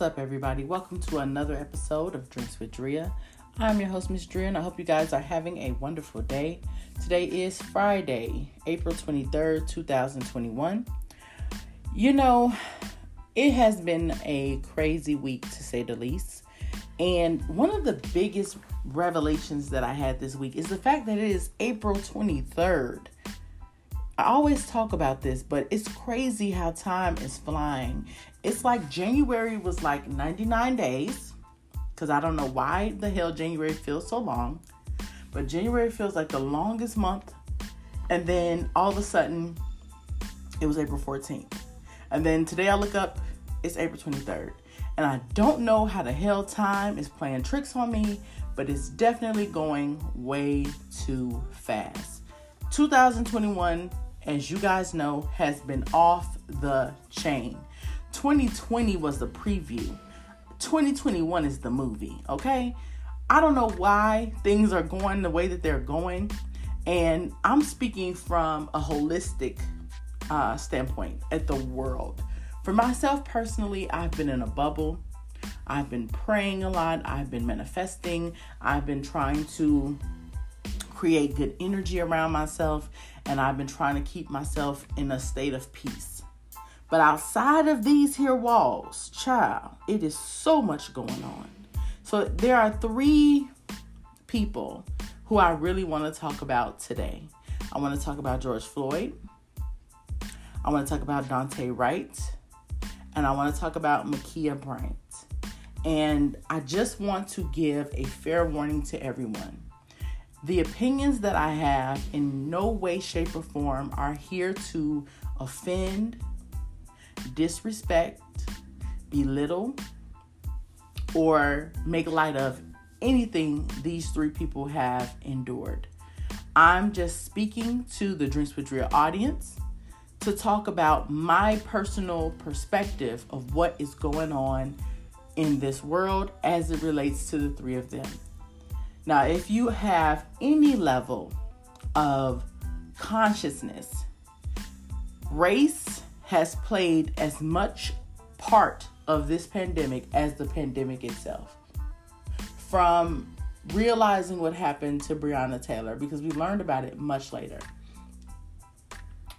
Up, everybody? Welcome to another episode of Drinks with Drea. I'm your host, Miss Drea, and I hope you guys are having a wonderful day. Today is Friday, April 23rd, 2021. You know, it has been a crazy week to say the least. And one of the biggest revelations that I had this week is the fact that it is April 23rd. I always talk about this, but it's crazy how time is flying. It's like January was like 99 days, because I don't know why the hell January feels so long, but January feels like the longest month. And then all of a sudden, it was April 14th. And then today I look up, it's April 23rd. And I don't know how the hell time is playing tricks on me, but it's definitely going way too fast. 2021 as you guys know, has been off the chain. 2020 was the preview. 2021 is the movie, okay? I don't know why things are going the way that they're going. And I'm speaking from a holistic uh, standpoint at the world. For myself personally, I've been in a bubble. I've been praying a lot. I've been manifesting. I've been trying to create good energy around myself, and I've been trying to keep myself in a state of peace. But outside of these here walls, child, it is so much going on. So there are three people who I really want to talk about today. I want to talk about George Floyd. I want to talk about Daunte Wright. And I want to talk about Ma'Khia Bryant. And I just want to give a fair warning to everyone. The opinions that I have in no way, shape, or form are here to offend, disrespect, belittle, or make light of anything these three people have endured. I'm just speaking to the Drinks with Drea audience to talk about my personal perspective of what is going on in this world as it relates to the three of them. Now, if you have any level of consciousness, race has played as much part of this pandemic as the pandemic itself. From realizing what happened to Breonna Taylor, because we learned about it much later,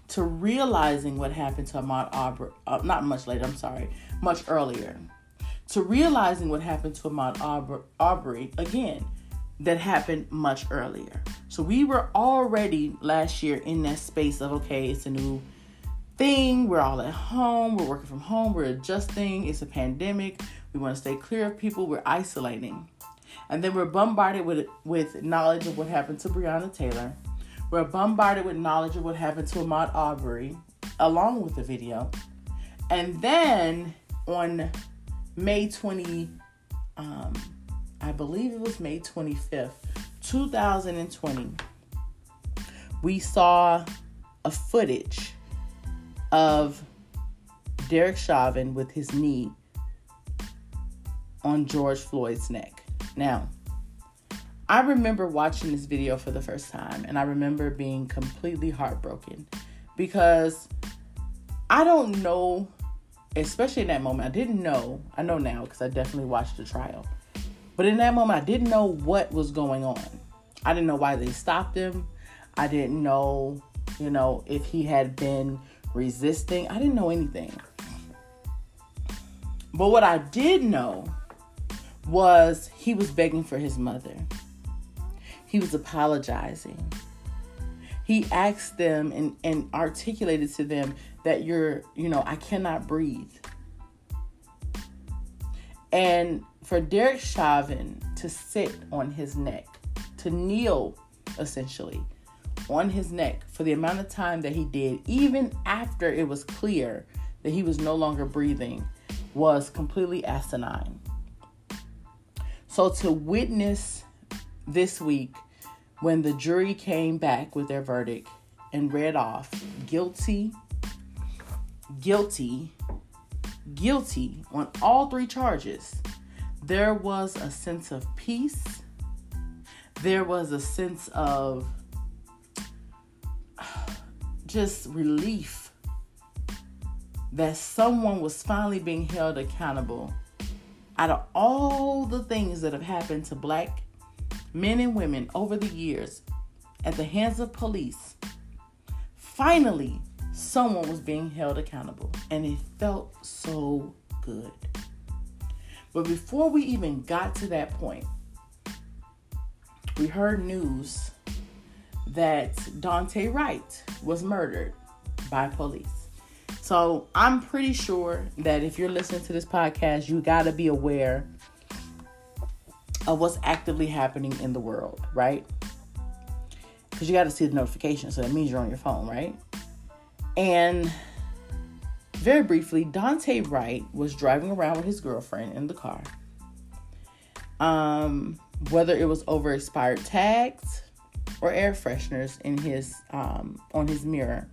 to realizing what happened to Ahmaud Arbery, uh, not much later, I'm sorry, much earlier, to realizing what happened to Ahmaud Arbery, again, that happened much earlier. So we were already last year in that space of okay, it's a new thing. We're all at home. We're working from home. We're adjusting. It's a pandemic. We want to stay clear of people. We're isolating. And then we're bombarded with with knowledge of what happened to Breonna Taylor. We're bombarded with knowledge of what happened to Ahmaud Arbery along with the video. And then on May 20, um, I believe it was May 25th, 2020, we saw a footage of Derek Chauvin with his knee on George Floyd's neck. Now, I remember watching this video for the first time and I remember being completely heartbroken because I don't know, especially in that moment, I didn't know, I know now because I definitely watched the trial. But in that moment, I didn't know what was going on. I didn't know why they stopped him. I didn't know, you know, if he had been resisting. I didn't know anything. But what I did know was he was begging for his mother. He was apologizing. He asked them and, and articulated to them that you're, you know, I cannot breathe. And for Derek Chauvin to sit on his neck, to kneel essentially on his neck for the amount of time that he did, even after it was clear that he was no longer breathing, was completely asinine. So to witness this week when the jury came back with their verdict and read off guilty, guilty, guilty on all three charges there was a sense of peace. There was a sense of just relief that someone was finally being held accountable out of all the things that have happened to black men and women over the years at the hands of police, finally someone was being held accountable. And it felt so good. But before we even got to that point, we heard news that Daunte Wright was murdered by police. So I'm pretty sure that if you're listening to this podcast, you got to be aware of what's actively happening in the world, right? Because you got to see the notification. So that means you're on your phone, right? And very briefly, Daunte Wright was driving around with his girlfriend in the car. Um, whether it was over expired tags or air fresheners in his um, on his mirror,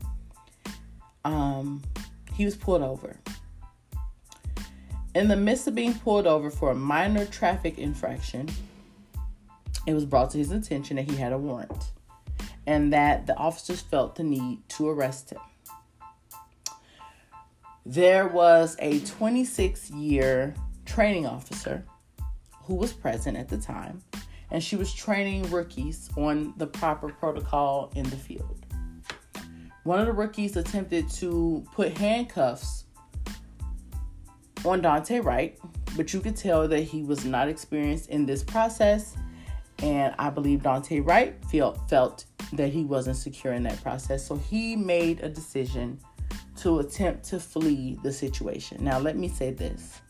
um, he was pulled over. In the midst of being pulled over for a minor traffic infraction, it was brought to his attention that he had a warrant and that the officers felt the need to arrest him. There was a 26 year training officer who was present at the time, and she was training rookies on the proper protocol in the field. One of the rookies attempted to put handcuffs on Daunte Wright, but you could tell that he was not experienced in this process. And I believe Daunte Wright felt, felt that he wasn't secure in that process. So he made a decision to attempt to flee the situation. Now, let me say this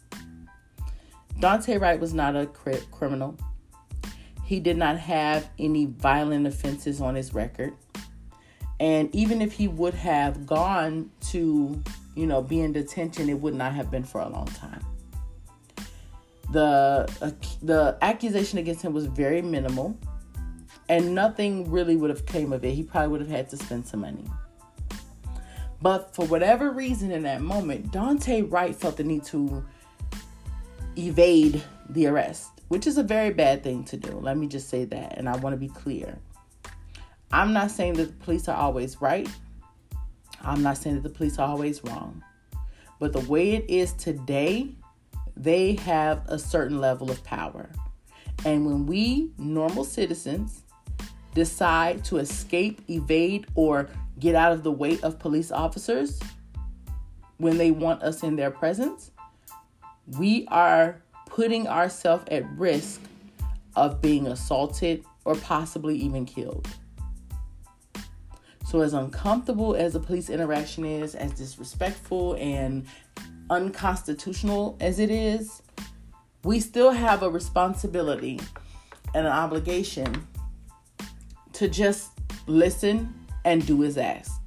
Daunte Wright was not a cri- criminal. He did not have any violent offenses on his record. And even if he would have gone to, you know, be in detention, it would not have been for a long time. The uh, the accusation against him was very minimal, and nothing really would have came of it. He probably would have had to spend some money. But for whatever reason in that moment, Daunte Wright felt the need to evade the arrest, which is a very bad thing to do. Let me just say that. And I want to be clear. I'm not saying that the police are always right. I'm not saying that the police are always wrong. But the way it is today, they have a certain level of power. And when we, normal citizens, decide to escape, evade, or get out of the way of police officers when they want us in their presence, we are putting ourselves at risk of being assaulted or possibly even killed. So, as uncomfortable as a police interaction is, as disrespectful and unconstitutional as it is, we still have a responsibility and an obligation to just listen and do as asked.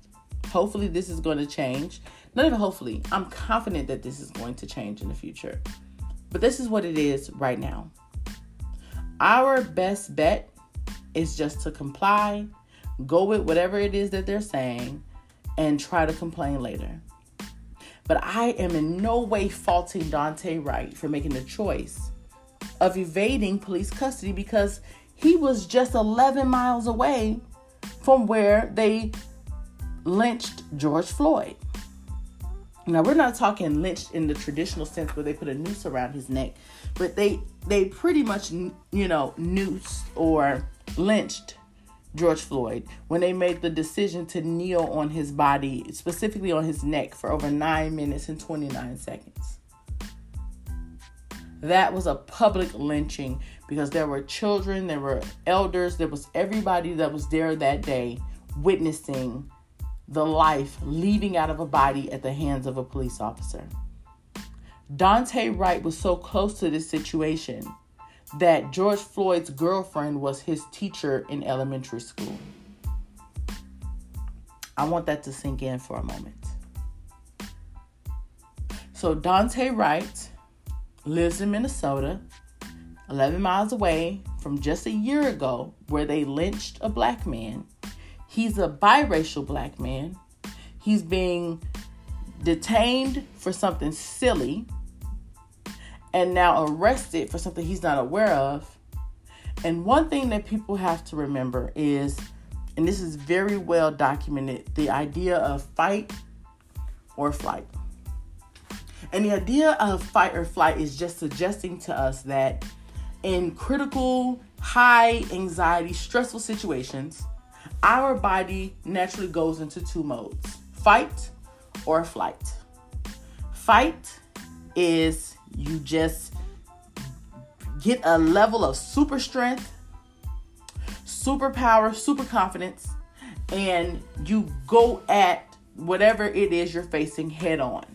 Hopefully, this is going to change. Not even hopefully, I'm confident that this is going to change in the future. But this is what it is right now. Our best bet is just to comply, go with whatever it is that they're saying, and try to complain later. But I am in no way faulting Daunte Wright for making the choice of evading police custody because he was just 11 miles away from where they lynched George Floyd. Now we're not talking lynched in the traditional sense where they put a noose around his neck, but they they pretty much you know noosed or lynched George Floyd when they made the decision to kneel on his body, specifically on his neck, for over nine minutes and 29 seconds. That was a public lynching because there were children, there were elders, there was everybody that was there that day witnessing the life leaving out of a body at the hands of a police officer. Daunte Wright was so close to this situation that George Floyd's girlfriend was his teacher in elementary school. I want that to sink in for a moment. So, Daunte Wright lives in Minnesota, 11 miles away from just a year ago, where they lynched a black man He's a biracial black man. He's being detained for something silly and now arrested for something he's not aware of. And one thing that people have to remember is, and this is very well documented, the idea of fight or flight. And the idea of fight or flight is just suggesting to us that in critical, high anxiety, stressful situations, our body naturally goes into two modes fight or flight. Fight is you just get a level of super strength, super power, super confidence, and you go at whatever it is you're facing head on.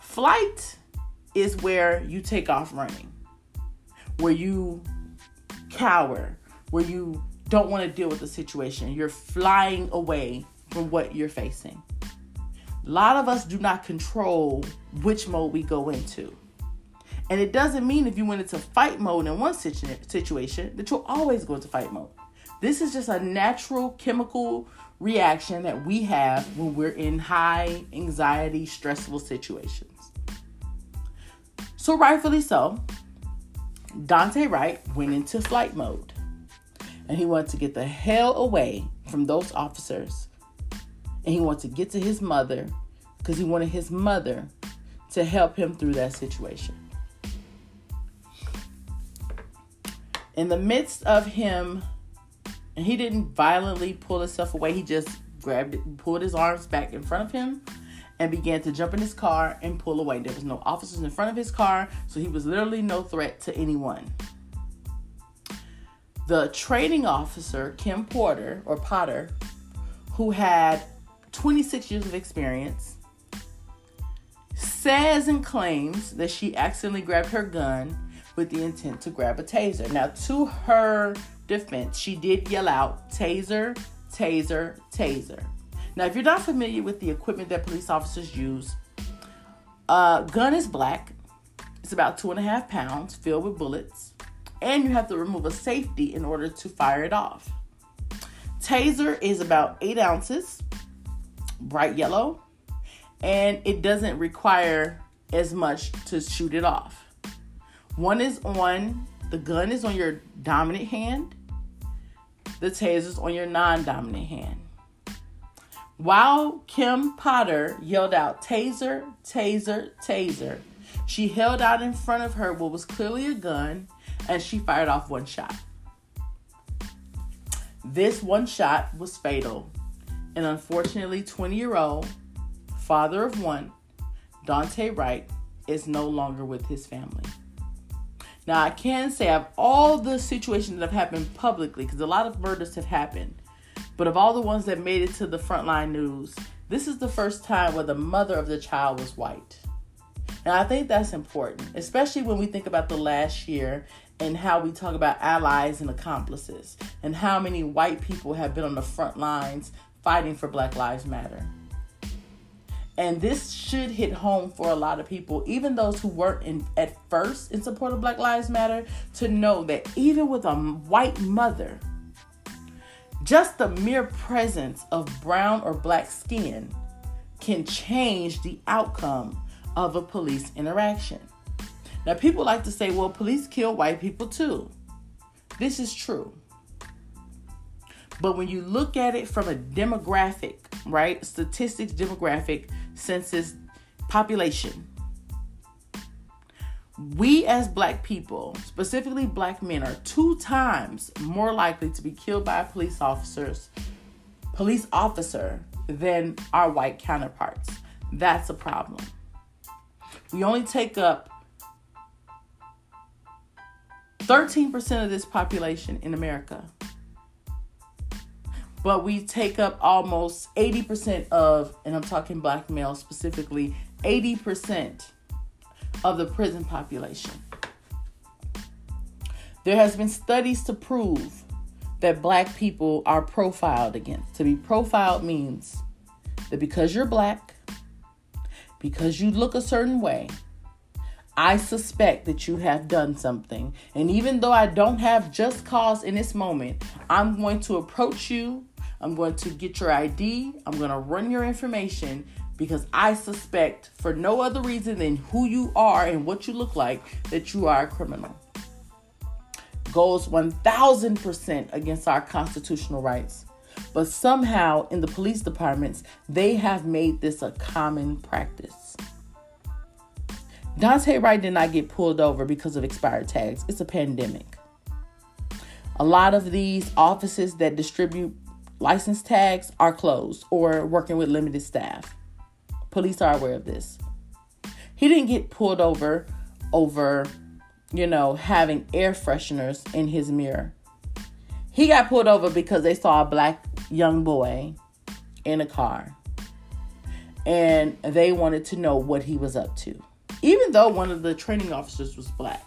Flight is where you take off running, where you cower, where you don't want to deal with the situation. You're flying away from what you're facing. A lot of us do not control which mode we go into. And it doesn't mean if you went into fight mode in one situation that you'll always go into fight mode. This is just a natural chemical reaction that we have when we're in high anxiety, stressful situations. So, rightfully so, Daunte Wright went into flight mode and he wanted to get the hell away from those officers and he wanted to get to his mother because he wanted his mother to help him through that situation. In the midst of him, and he didn't violently pull himself away, he just grabbed it, pulled his arms back in front of him, and began to jump in his car and pull away. There was no officers in front of his car, so he was literally no threat to anyone. The training officer, Kim Porter or Potter, who had 26 years of experience, says and claims that she accidentally grabbed her gun with the intent to grab a taser. Now, to her defense, she did yell out, Taser, taser, taser. Now, if you're not familiar with the equipment that police officers use, a gun is black. It's about two and a half pounds, filled with bullets, and you have to remove a safety in order to fire it off. Taser is about eight ounces, bright yellow, and it doesn't require as much to shoot it off. One is on the gun is on your dominant hand, the taser is on your non dominant hand. While Kim Potter yelled out, Taser, Taser, Taser, she held out in front of her what was clearly a gun and she fired off one shot. This one shot was fatal and unfortunately 20 year old father of one, Daunte Wright, is no longer with his family. Now, I can say of all the situations that have happened publicly, because a lot of murders have happened, but of all the ones that made it to the frontline news, this is the first time where the mother of the child was white. And I think that's important, especially when we think about the last year and how we talk about allies and accomplices and how many white people have been on the front lines fighting for Black Lives Matter. And this should hit home for a lot of people, even those who weren't in, at first in support of Black Lives Matter, to know that even with a white mother, just the mere presence of brown or black skin can change the outcome of a police interaction. Now, people like to say, well, police kill white people too. This is true. But when you look at it from a demographic, right? Statistics, demographic, census, population. We as black people, specifically black men, are two times more likely to be killed by police officers, police officer than our white counterparts. That's a problem. We only take up 13% of this population in America but we take up almost 80% of, and I'm talking black males specifically, 80% of the prison population. There has been studies to prove that black people are profiled against. To be profiled means that because you're black, because you look a certain way, I suspect that you have done something. And even though I don't have just cause in this moment, I'm going to approach you. I'm going to get your ID. I'm going to run your information because I suspect, for no other reason than who you are and what you look like, that you are a criminal. Goes 1000% against our constitutional rights. But somehow in the police departments, they have made this a common practice. Daunte Wright did not get pulled over because of expired tags. It's a pandemic. A lot of these offices that distribute license tags are closed or working with limited staff. Police are aware of this. He didn't get pulled over over, you know, having air fresheners in his mirror. He got pulled over because they saw a black young boy in a car and they wanted to know what he was up to. Even though one of the training officers was black.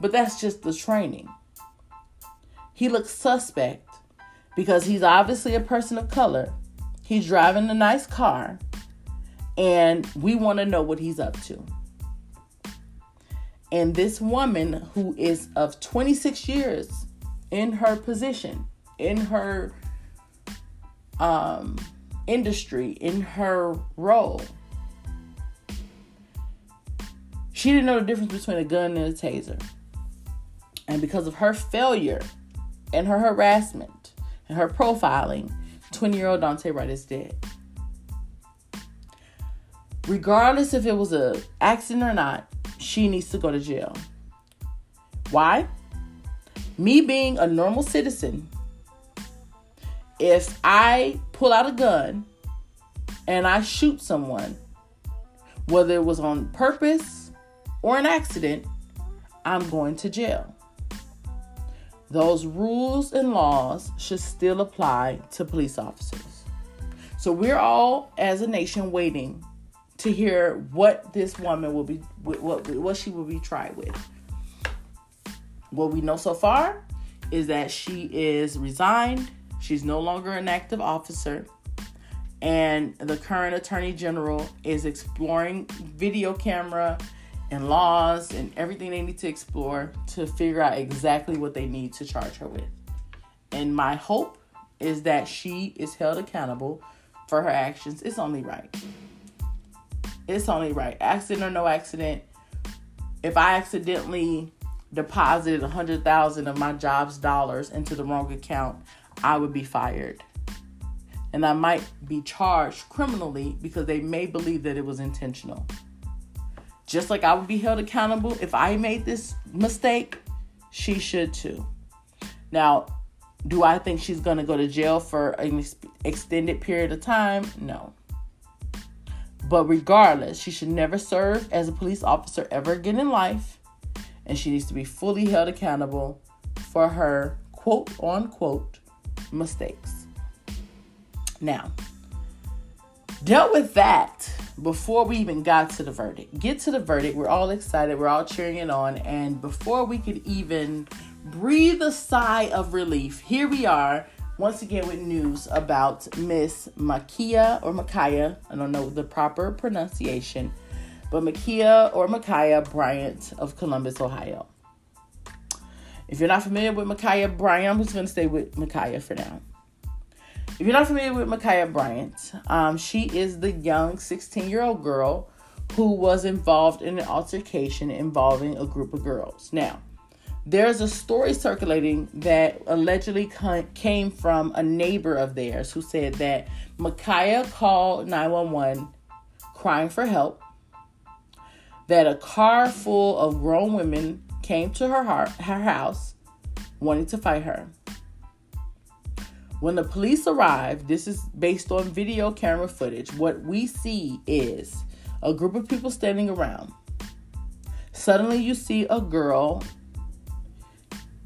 But that's just the training. He looks suspect because he's obviously a person of color. He's driving a nice car and we want to know what he's up to. And this woman who is of 26 years in her position, in her um, industry, in her role, she didn't know the difference between a gun and a taser. And because of her failure and her harassment and her profiling, 20 year old Daunte Wright is dead regardless if it was a accident or not, she needs to go to jail. Why? Me being a normal citizen, if I pull out a gun and I shoot someone, whether it was on purpose or an accident, I'm going to jail. Those rules and laws should still apply to police officers. So we're all, as a nation, waiting to hear what this woman will be what what she will be tried with. What we know so far is that she is resigned. She's no longer an active officer. And the current attorney general is exploring video camera and laws and everything they need to explore to figure out exactly what they need to charge her with. And my hope is that she is held accountable for her actions. It's only right it's only right. Accident or no accident, if I accidentally deposited a hundred thousand of my job's dollars into the wrong account, I would be fired. And I might be charged criminally because they may believe that it was intentional. Just like I would be held accountable if I made this mistake, she should too. Now, do I think she's going to go to jail for an extended period of time? No. But regardless, she should never serve as a police officer ever again in life, and she needs to be fully held accountable for her quote unquote mistakes. Now, dealt with that before we even got to the verdict. Get to the verdict. We're all excited. We're all cheering it on. And before we could even breathe a sigh of relief, here we are once again with news about Miss Makia or Makaya. I don't know the proper pronunciation, but Makia or Makaya Bryant of Columbus, Ohio. If you're not familiar with Makaya Bryant, I'm just going to stay with Makaya for now. If you're not familiar with Makaya Bryant, um, she is the young 16 year old girl who was involved in an altercation involving a group of girls. Now, there's a story circulating that allegedly came from a neighbor of theirs who said that Ma'Khia called 911 crying for help, that a car full of grown women came to her, heart, her house wanting to fight her. When the police arrived, this is based on video camera footage. What we see is a group of people standing around. Suddenly, you see a girl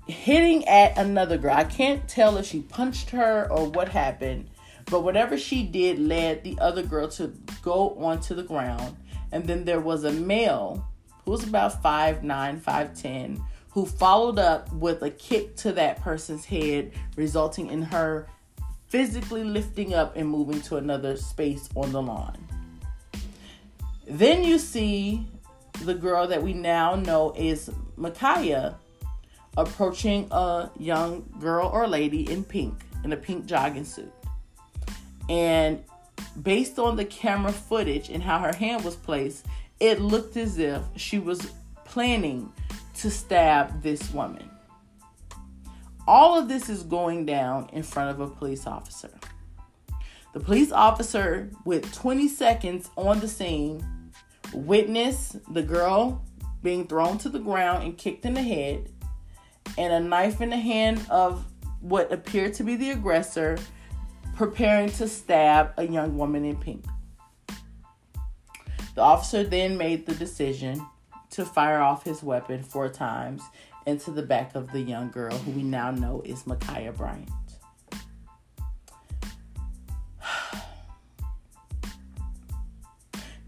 hitting at another girl. I can't tell if she punched her or what happened, but whatever she did led the other girl to go onto the ground. And then there was a male who was about 5'9, 5'10, who followed up with a kick to that person's head, resulting in her physically lifting up and moving to another space on the lawn. Then you see the girl that we now know is Ma'Khia approaching a young girl or lady in pink, in a pink jogging suit. And based on the camera footage and how her hand was placed, it looked as if she was planning to stab this woman. All of this is going down in front of a police officer. The police officer, with 20 seconds on the scene, witnessed the girl being thrown to the ground and kicked in the head, and a knife in the hand of what appeared to be the aggressor preparing to stab a young woman in pink. The officer then made the decision to fire off his weapon four times into the back of the young girl, who we now know is Ma'Khia Bryant.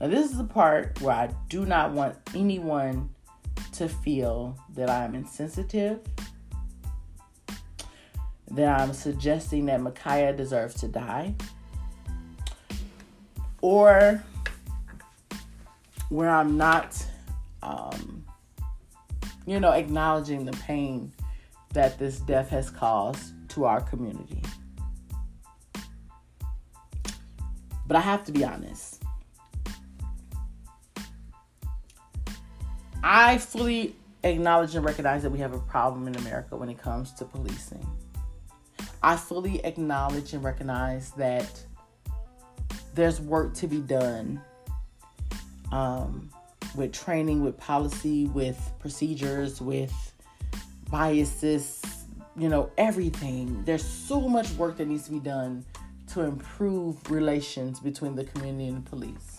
Now, this is the part where I do not want anyone to feel that I'm insensitive, that I'm suggesting that Ma'Khia deserves to die, or where I'm not, um, you know, acknowledging the pain that this death has caused to our community. But I have to be honest. I fully acknowledge and recognize that we have a problem in America when it comes to policing. I fully acknowledge and recognize that there's work to be done um, with training, with policy, with procedures, with biases, you know, everything. There's so much work that needs to be done to improve relations between the community and the police.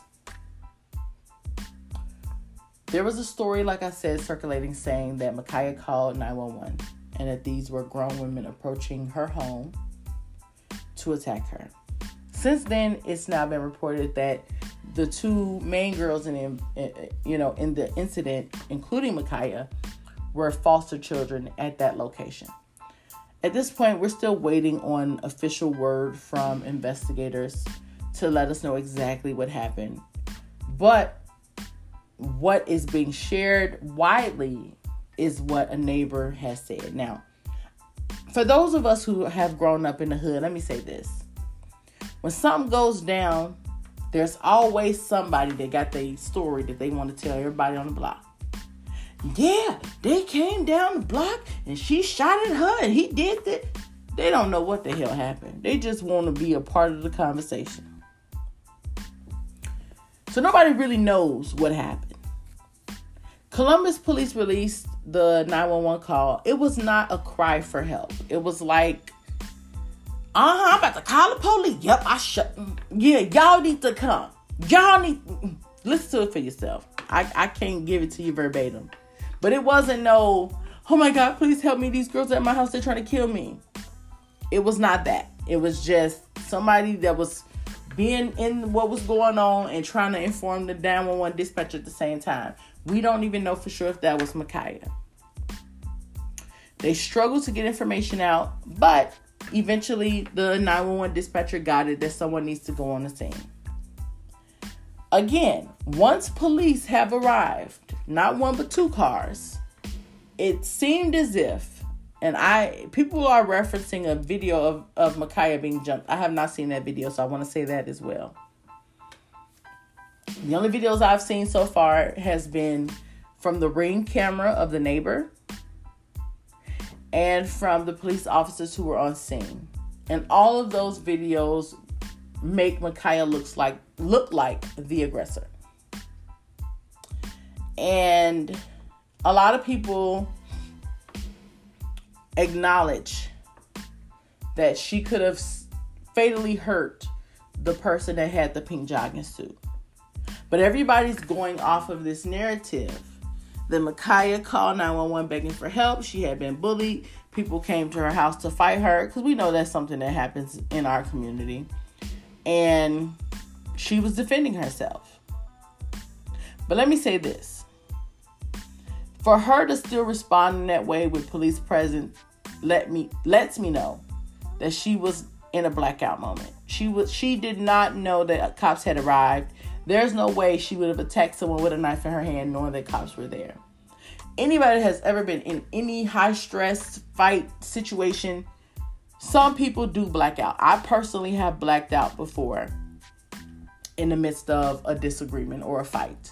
There was a story, like I said, circulating saying that Ma'Khia called 911 and that these were grown women approaching her home to attack her. Since then, it's now been reported that the two main girls in, you know, in the incident, including Ma'Khia, were foster children at that location. At this point, we're still waiting on official word from investigators to let us know exactly what happened. But what is being shared widely is what a neighbor has said. Now, for those of us who have grown up in the hood, let me say this. When something goes down, there's always somebody that got the story that they want to tell everybody on the block. Yeah, they came down the block and she shot at her and he did that. They don't know what the hell happened. They just want to be a part of the conversation. So nobody really knows what happened. Columbus police released the 911 call. It was not a cry for help. It was like, uh huh, I'm about to call the police. Yep, I shut. Yeah, y'all need to come. Y'all need. Listen to it for yourself. I, I can't give it to you verbatim. But it wasn't no, oh my God, please help me. These girls at my house, they're trying to kill me. It was not that. It was just somebody that was being in what was going on and trying to inform the 911 dispatcher at the same time. We don't even know for sure if that was Ma'Khia. They struggled to get information out, but eventually the 911 dispatcher got it that someone needs to go on the scene. Again, once police have arrived, not one but two cars, it seemed as if and I people are referencing a video of, of Ma'Khia being jumped. I have not seen that video, so I want to say that as well. The only videos I've seen so far has been from the ring camera of the neighbor and from the police officers who were on scene. And all of those videos make Ma'Khia looks like look like the aggressor. And a lot of people acknowledge that she could have fatally hurt the person that had the pink jogging suit. But everybody's going off of this narrative. that Ma'Khia called 911 begging for help. She had been bullied. People came to her house to fight her because we know that's something that happens in our community. And she was defending herself. But let me say this for her to still respond in that way with police presence let me lets me know that she was in a blackout moment. She was she did not know that cops had arrived. There's no way she would have attacked someone with a knife in her hand knowing that cops were there. Anybody that has ever been in any high stress fight situation, some people do black out. I personally have blacked out before in the midst of a disagreement or a fight.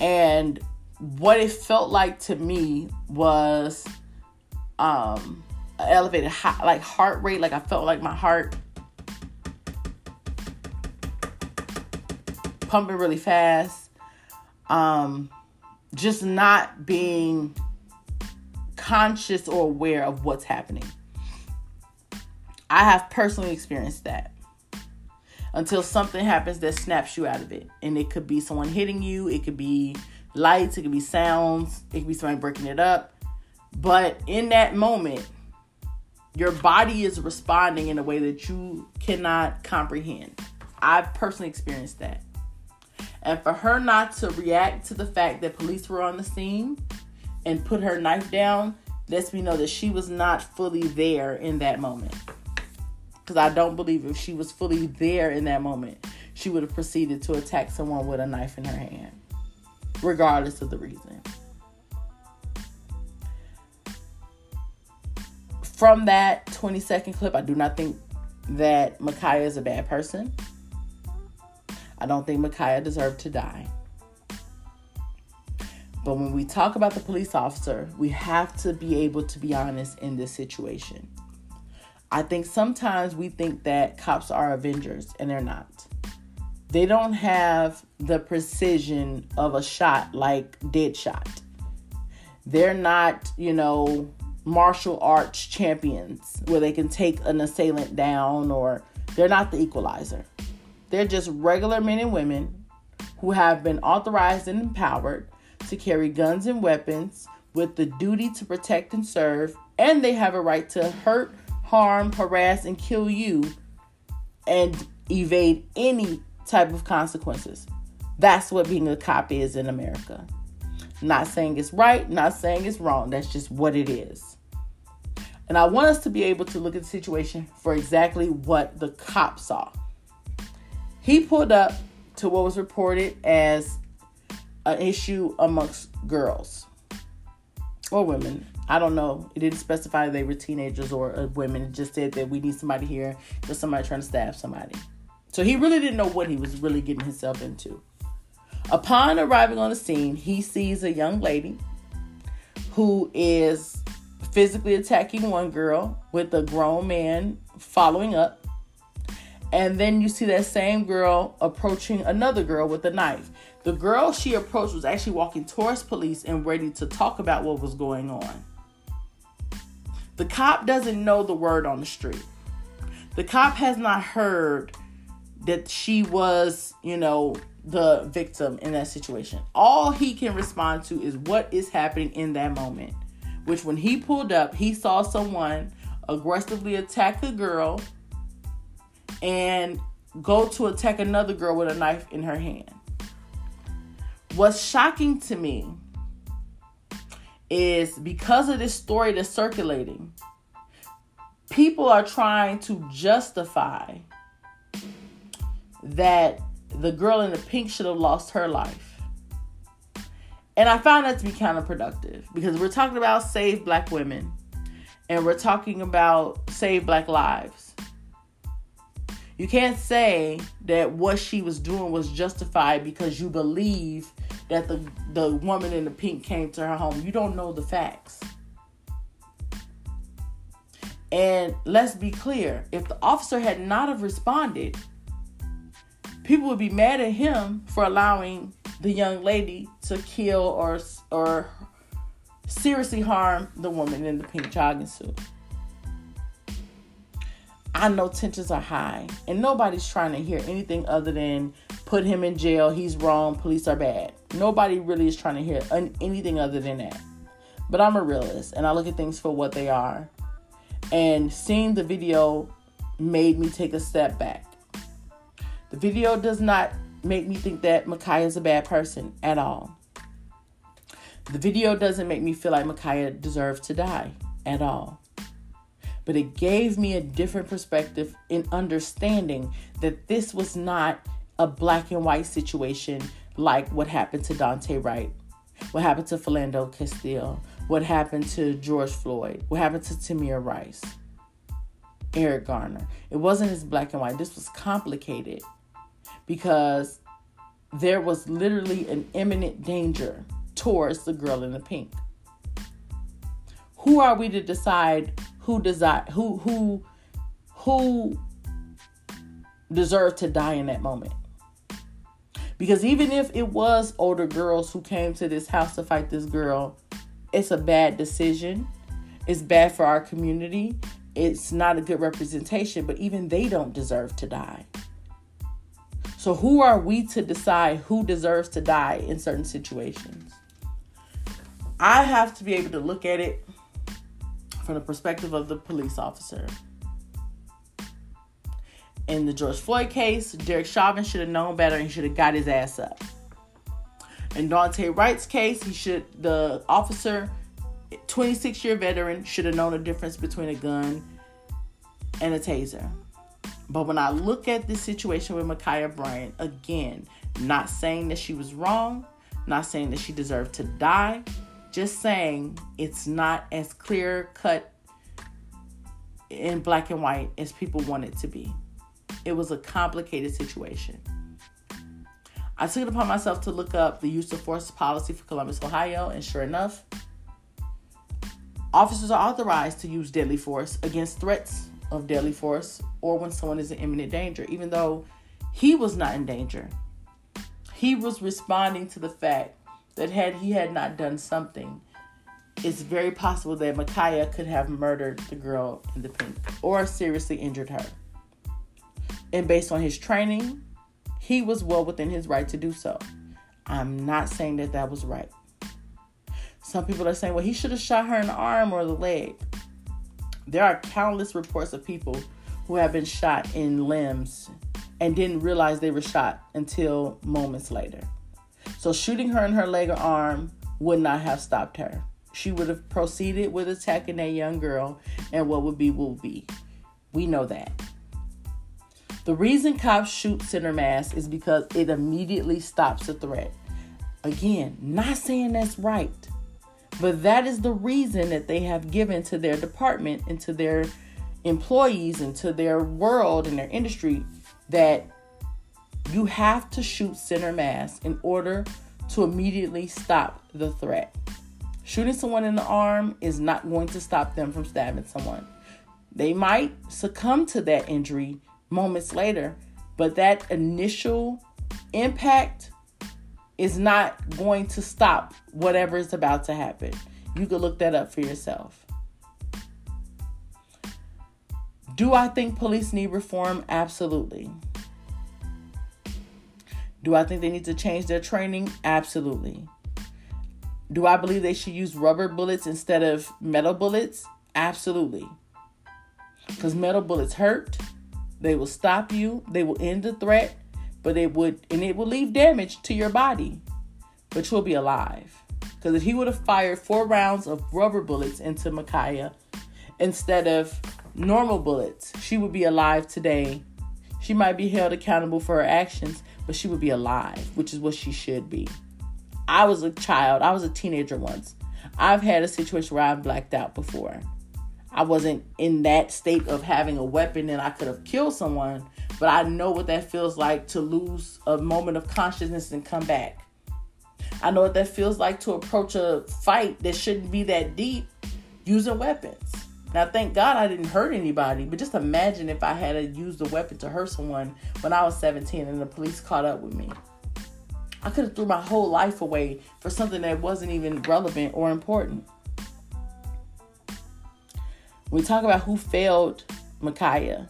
And what it felt like to me was um elevated high, like heart rate like i felt like my heart pumping really fast um, just not being conscious or aware of what's happening. I have personally experienced that until something happens that snaps you out of it. And it could be someone hitting you, it could be lights, it could be sounds, it could be somebody breaking it up. But in that moment, your body is responding in a way that you cannot comprehend. I've personally experienced that. And for her not to react to the fact that police were on the scene and put her knife down lets me know that she was not fully there in that moment. Because I don't believe if she was fully there in that moment, she would have proceeded to attack someone with a knife in her hand, regardless of the reason. From that 20 second clip, I do not think that Ma'Khia is a bad person. I don't think Ma'Khia deserved to die. But when we talk about the police officer, we have to be able to be honest in this situation. I think sometimes we think that cops are avengers, and they're not. They don't have the precision of a shot like Deadshot. They're not, you know, martial arts champions where they can take an assailant down, or they're not the equalizer. They're just regular men and women who have been authorized and empowered to carry guns and weapons with the duty to protect and serve, and they have a right to hurt, harm, harass, and kill you and evade any type of consequences. That's what being a cop is in America. Not saying it's right, not saying it's wrong. That's just what it is. And I want us to be able to look at the situation for exactly what the cop saw. He pulled up to what was reported as an issue amongst girls or women. I don't know. It didn't specify they were teenagers or uh, women. It just said that we need somebody here. There's somebody trying to stab somebody. So he really didn't know what he was really getting himself into. Upon arriving on the scene, he sees a young lady who is physically attacking one girl with a grown man following up. And then you see that same girl approaching another girl with a knife. The girl she approached was actually walking towards police and ready to talk about what was going on. The cop doesn't know the word on the street. The cop has not heard that she was, you know, the victim in that situation. All he can respond to is what is happening in that moment. Which, when he pulled up, he saw someone aggressively attack the girl and go to attack another girl with a knife in her hand. What's shocking to me is because of this story that's circulating, people are trying to justify that the girl in the pink should have lost her life. And I found that to be counterproductive because we're talking about save black women and we're talking about save black lives. You can't say that what she was doing was justified because you believe that the the woman in the pink came to her home. You don't know the facts. And let's be clear, if the officer had not have responded, people would be mad at him for allowing the young lady to kill or or seriously harm the woman in the pink jogging suit. I know tensions are high, and nobody's trying to hear anything other than put him in jail, he's wrong, police are bad. Nobody really is trying to hear anything other than that. But I'm a realist, and I look at things for what they are. And seeing the video made me take a step back. The video does not make me think that Ma'Khia is a bad person at all. The video doesn't make me feel like Ma'Khia deserves to die at all but it gave me a different perspective in understanding that this was not a black and white situation like what happened to Daunte Wright, what happened to Philando Castile, what happened to George Floyd, what happened to Tamir Rice, Eric Garner. It wasn't as black and white. This was complicated because there was literally an imminent danger towards the girl in the pink. Who are we to decide who desire who who who deserve to die in that moment. Because even if it was older girls who came to this house to fight this girl, it's a bad decision. It's bad for our community. It's not a good representation, but even they don't deserve to die. So, who are we to decide who deserves to die in certain situations? I have to be able to look at it from the perspective of the police officer. In the George Floyd case, Derek Chauvin should have known better and should have got his ass up. In Daunte Wright's case, he should the officer, 26 year veteran, should have known the difference between a gun and a taser. But when I look at this situation with Ma'Khia Bryant, again, not saying that she was wrong, not saying that she deserved to die, just saying it's not as clear cut in black and white as people want it to be. It was a complicated situation. I took it upon myself to look up the use of force policy for Columbus, Ohio, and sure enough, officers are authorized to use deadly force against threats of deadly force or when someone is in imminent danger, even though he was not in danger. He was responding to the fact that had he had not done something, it's very possible that Ma'Khia could have murdered the girl in the pink or seriously injured her. And based on his training, he was well within his right to do so. I'm not saying that that was right. Some people are saying, well, he should have shot her in the arm or the leg. There are countless reports of people who have been shot in limbs and didn't realize they were shot until moments later. So shooting her in her leg or arm would not have stopped her. She would have proceeded with attacking that young girl, and what would be will be. We know that. The reason cops shoot center mass is because it immediately stops the threat. Again, not saying that's right, but that is the reason that they have given to their department and to their employees and to their world and their industry that you have to shoot center mass in order to immediately stop the threat. Shooting someone in the arm is not going to stop them from stabbing someone. They might succumb to that injury moments later, but that initial impact is not going to stop whatever is about to happen. You could look that up for yourself. Do I think police need reform? Absolutely. Do I think they need to change their training? Absolutely. Do I believe they should use rubber bullets instead of metal bullets? Absolutely. Because metal bullets hurt, they will stop you, they will end the threat, but it would and it will leave damage to your body. But you'll be alive. Because if he would have fired four rounds of rubber bullets into Ma'Khia instead of normal bullets, she would be alive today. She might be held accountable for her actions, but she would be alive, which is what she should be. I was a child, I was a teenager once. I've had a situation where I've blacked out before. I wasn't in that state of having a weapon and I could have killed someone, but I know what that feels like to lose a moment of consciousness and come back. I know what that feels like to approach a fight that shouldn't be that deep using weapons. Now, thank God I didn't hurt anybody, but just imagine if I had used a weapon to hurt someone when I was 17 and the police caught up with me. I could have threw my whole life away for something that wasn't even relevant or important. We talk about who failed Ma'Khia,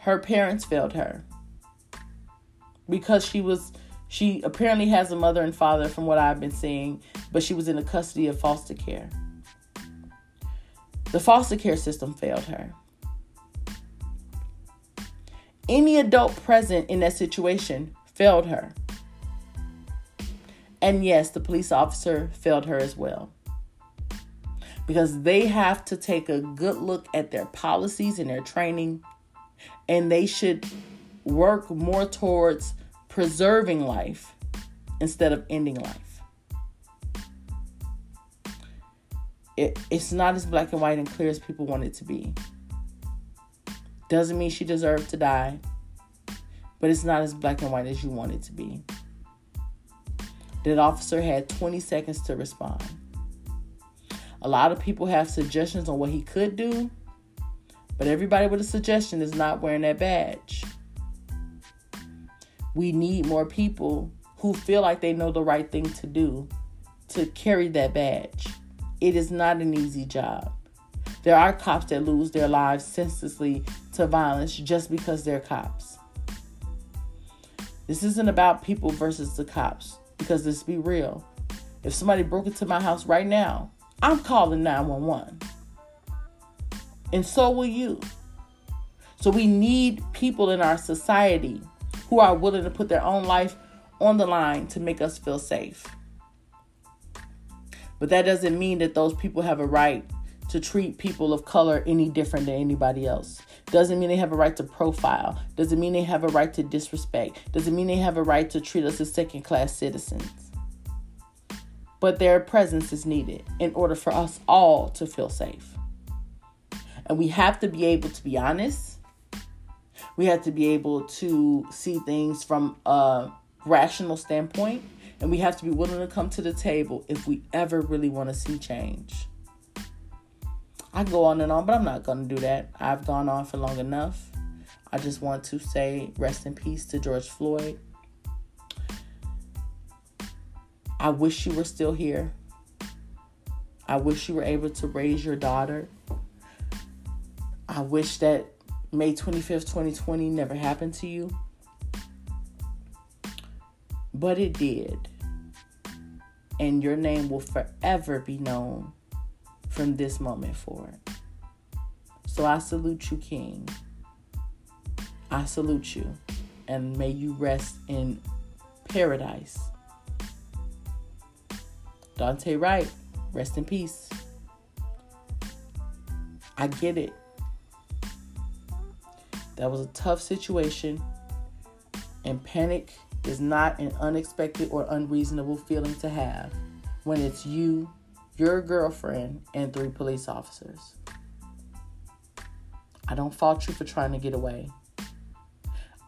her parents failed her because she was she apparently has a mother and father from what I've been seeing, but she was in the custody of foster care. The foster care system failed her. Any adult present in that situation failed her. And yes, the police officer failed her as well. Because they have to take a good look at their policies and their training, and they should work more towards preserving life instead of ending life. It, it's not as black and white and clear as people want it to be. Doesn't mean she deserved to die, but it's not as black and white as you want it to be. That officer had 20 seconds to respond. A lot of people have suggestions on what he could do, but everybody with a suggestion is not wearing that badge. We need more people who feel like they know the right thing to do to carry that badge. It is not an easy job. There are cops that lose their lives senselessly to violence just because they're cops. This isn't about people versus the cops, because let's be real. If somebody broke into my house right now, I'm calling 911. And so will you. So we need people in our society who are willing to put their own life on the line to make us feel safe. But that doesn't mean that those people have a right to treat people of color any different than anybody else. Doesn't mean they have a right to profile. Doesn't mean they have a right to disrespect. Doesn't mean they have a right to treat us as second class citizens. But their presence is needed in order for us all to feel safe. And we have to be able to be honest. We have to be able to see things from a rational standpoint. And we have to be willing to come to the table if we ever really want to see change. I go on and on, but I'm not going to do that. I've gone on for long enough. I just want to say rest in peace to George Floyd. I wish you were still here. I wish you were able to raise your daughter. I wish that May 25th, 2020 never happened to you. But it did. And your name will forever be known from this moment forward. So I salute you, King. I salute you. And may you rest in paradise. Daunte Wright, rest in peace. I get it. That was a tough situation, and panic is not an unexpected or unreasonable feeling to have when it's you your girlfriend, and three police officers. I don't fault you for trying to get away.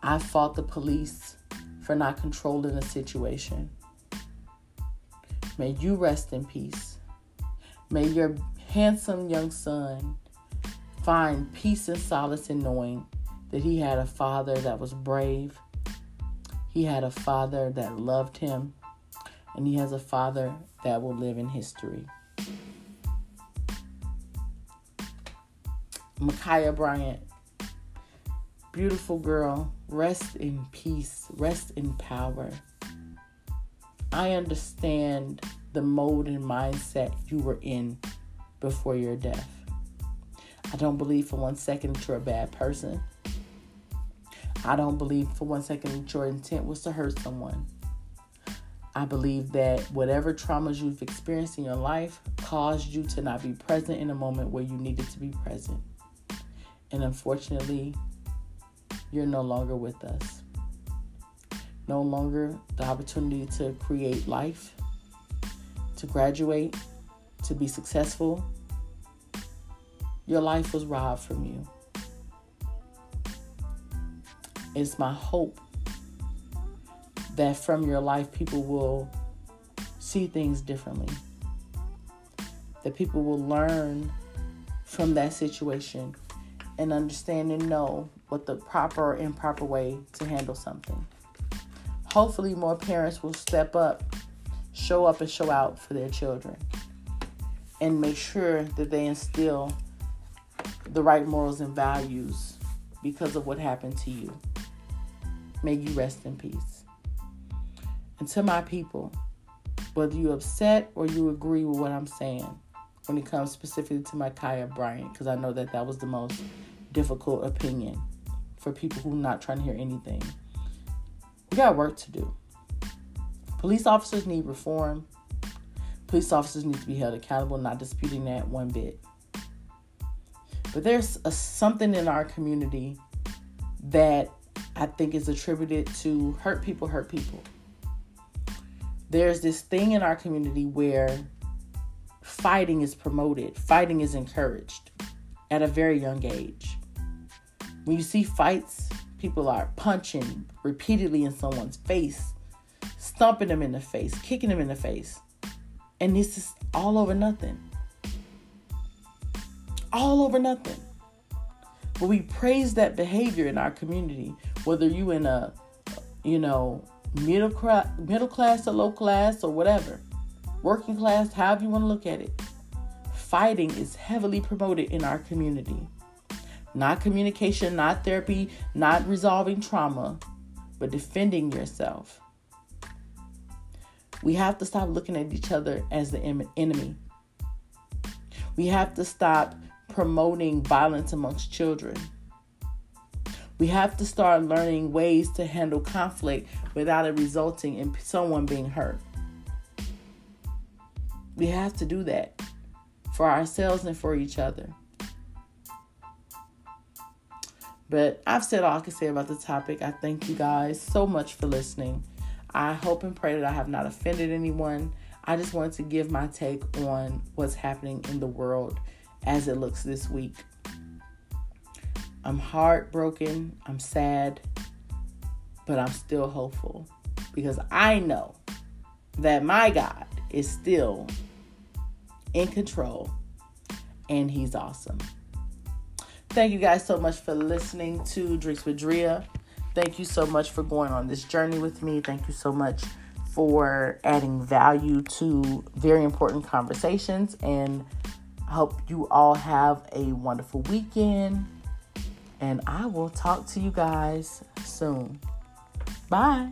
I fault the police for not controlling the situation. May you rest in peace. May your handsome young son find peace and solace in knowing that he had a father that was brave. He had a father that loved him. And he has a father that will live in history. Ma'Khia Bryant. Beautiful girl, rest in peace, rest in power. I understand the mode and mindset you were in before your death. I don't believe for one second that you're a bad person. I don't believe for one second that your intent was to hurt someone. I believe that whatever traumas you've experienced in your life caused you to not be present in a moment where you needed to be present. And unfortunately, you're no longer with us. No longer the opportunity to create life, to graduate, to be successful. Your life was robbed from you. It's my hope that from your life, people will see things differently. That people will learn from that situation and understand and know what the proper or improper way to handle something. Hopefully, more parents will step up, show up, and show out for their children, and make sure that they instill the right morals and values because of what happened to you. May you rest in peace. And to my people, whether you're upset or you agree with what I'm saying when it comes specifically to Ma'Khia Bryant, because I know that that was the most difficult opinion for people who are not trying to hear anything. We got work to do. Police officers need reform. Police officers need to be held accountable, not disputing that one bit. But there's a, something in our community that I think is attributed to hurt people hurt people. There's this thing in our community where fighting is promoted, fighting is encouraged at a very young age. When you see fights, people are punching repeatedly in someone's face, stomping them in the face, kicking them in the face. And this is all over nothing. All over nothing. But we praise that behavior in our community, whether you in a you know, middle class, middle class or low class or whatever, working class, however you want to look at it. Fighting is heavily promoted in our community. Not communication, not therapy, not resolving trauma, but defending yourself. We have to stop looking at each other as the enemy. We have to stop promoting violence amongst children. We have to start learning ways to handle conflict without it resulting in someone being hurt. We have to do that for ourselves and for each other. But I've said all I can say about the topic. I thank you guys so much for listening. I hope and pray that I have not offended anyone. I just wanted to give my take on what's happening in the world as it looks this week. I'm heartbroken, I'm sad, but I'm still hopeful because I know that my God is still in control and He's awesome. Thank you guys so much for listening to Drinks with Drea. Thank you so much for going on this journey with me. Thank you so much for adding value to very important conversations. And I hope you all have a wonderful weekend. And I will talk to you guys soon. Bye.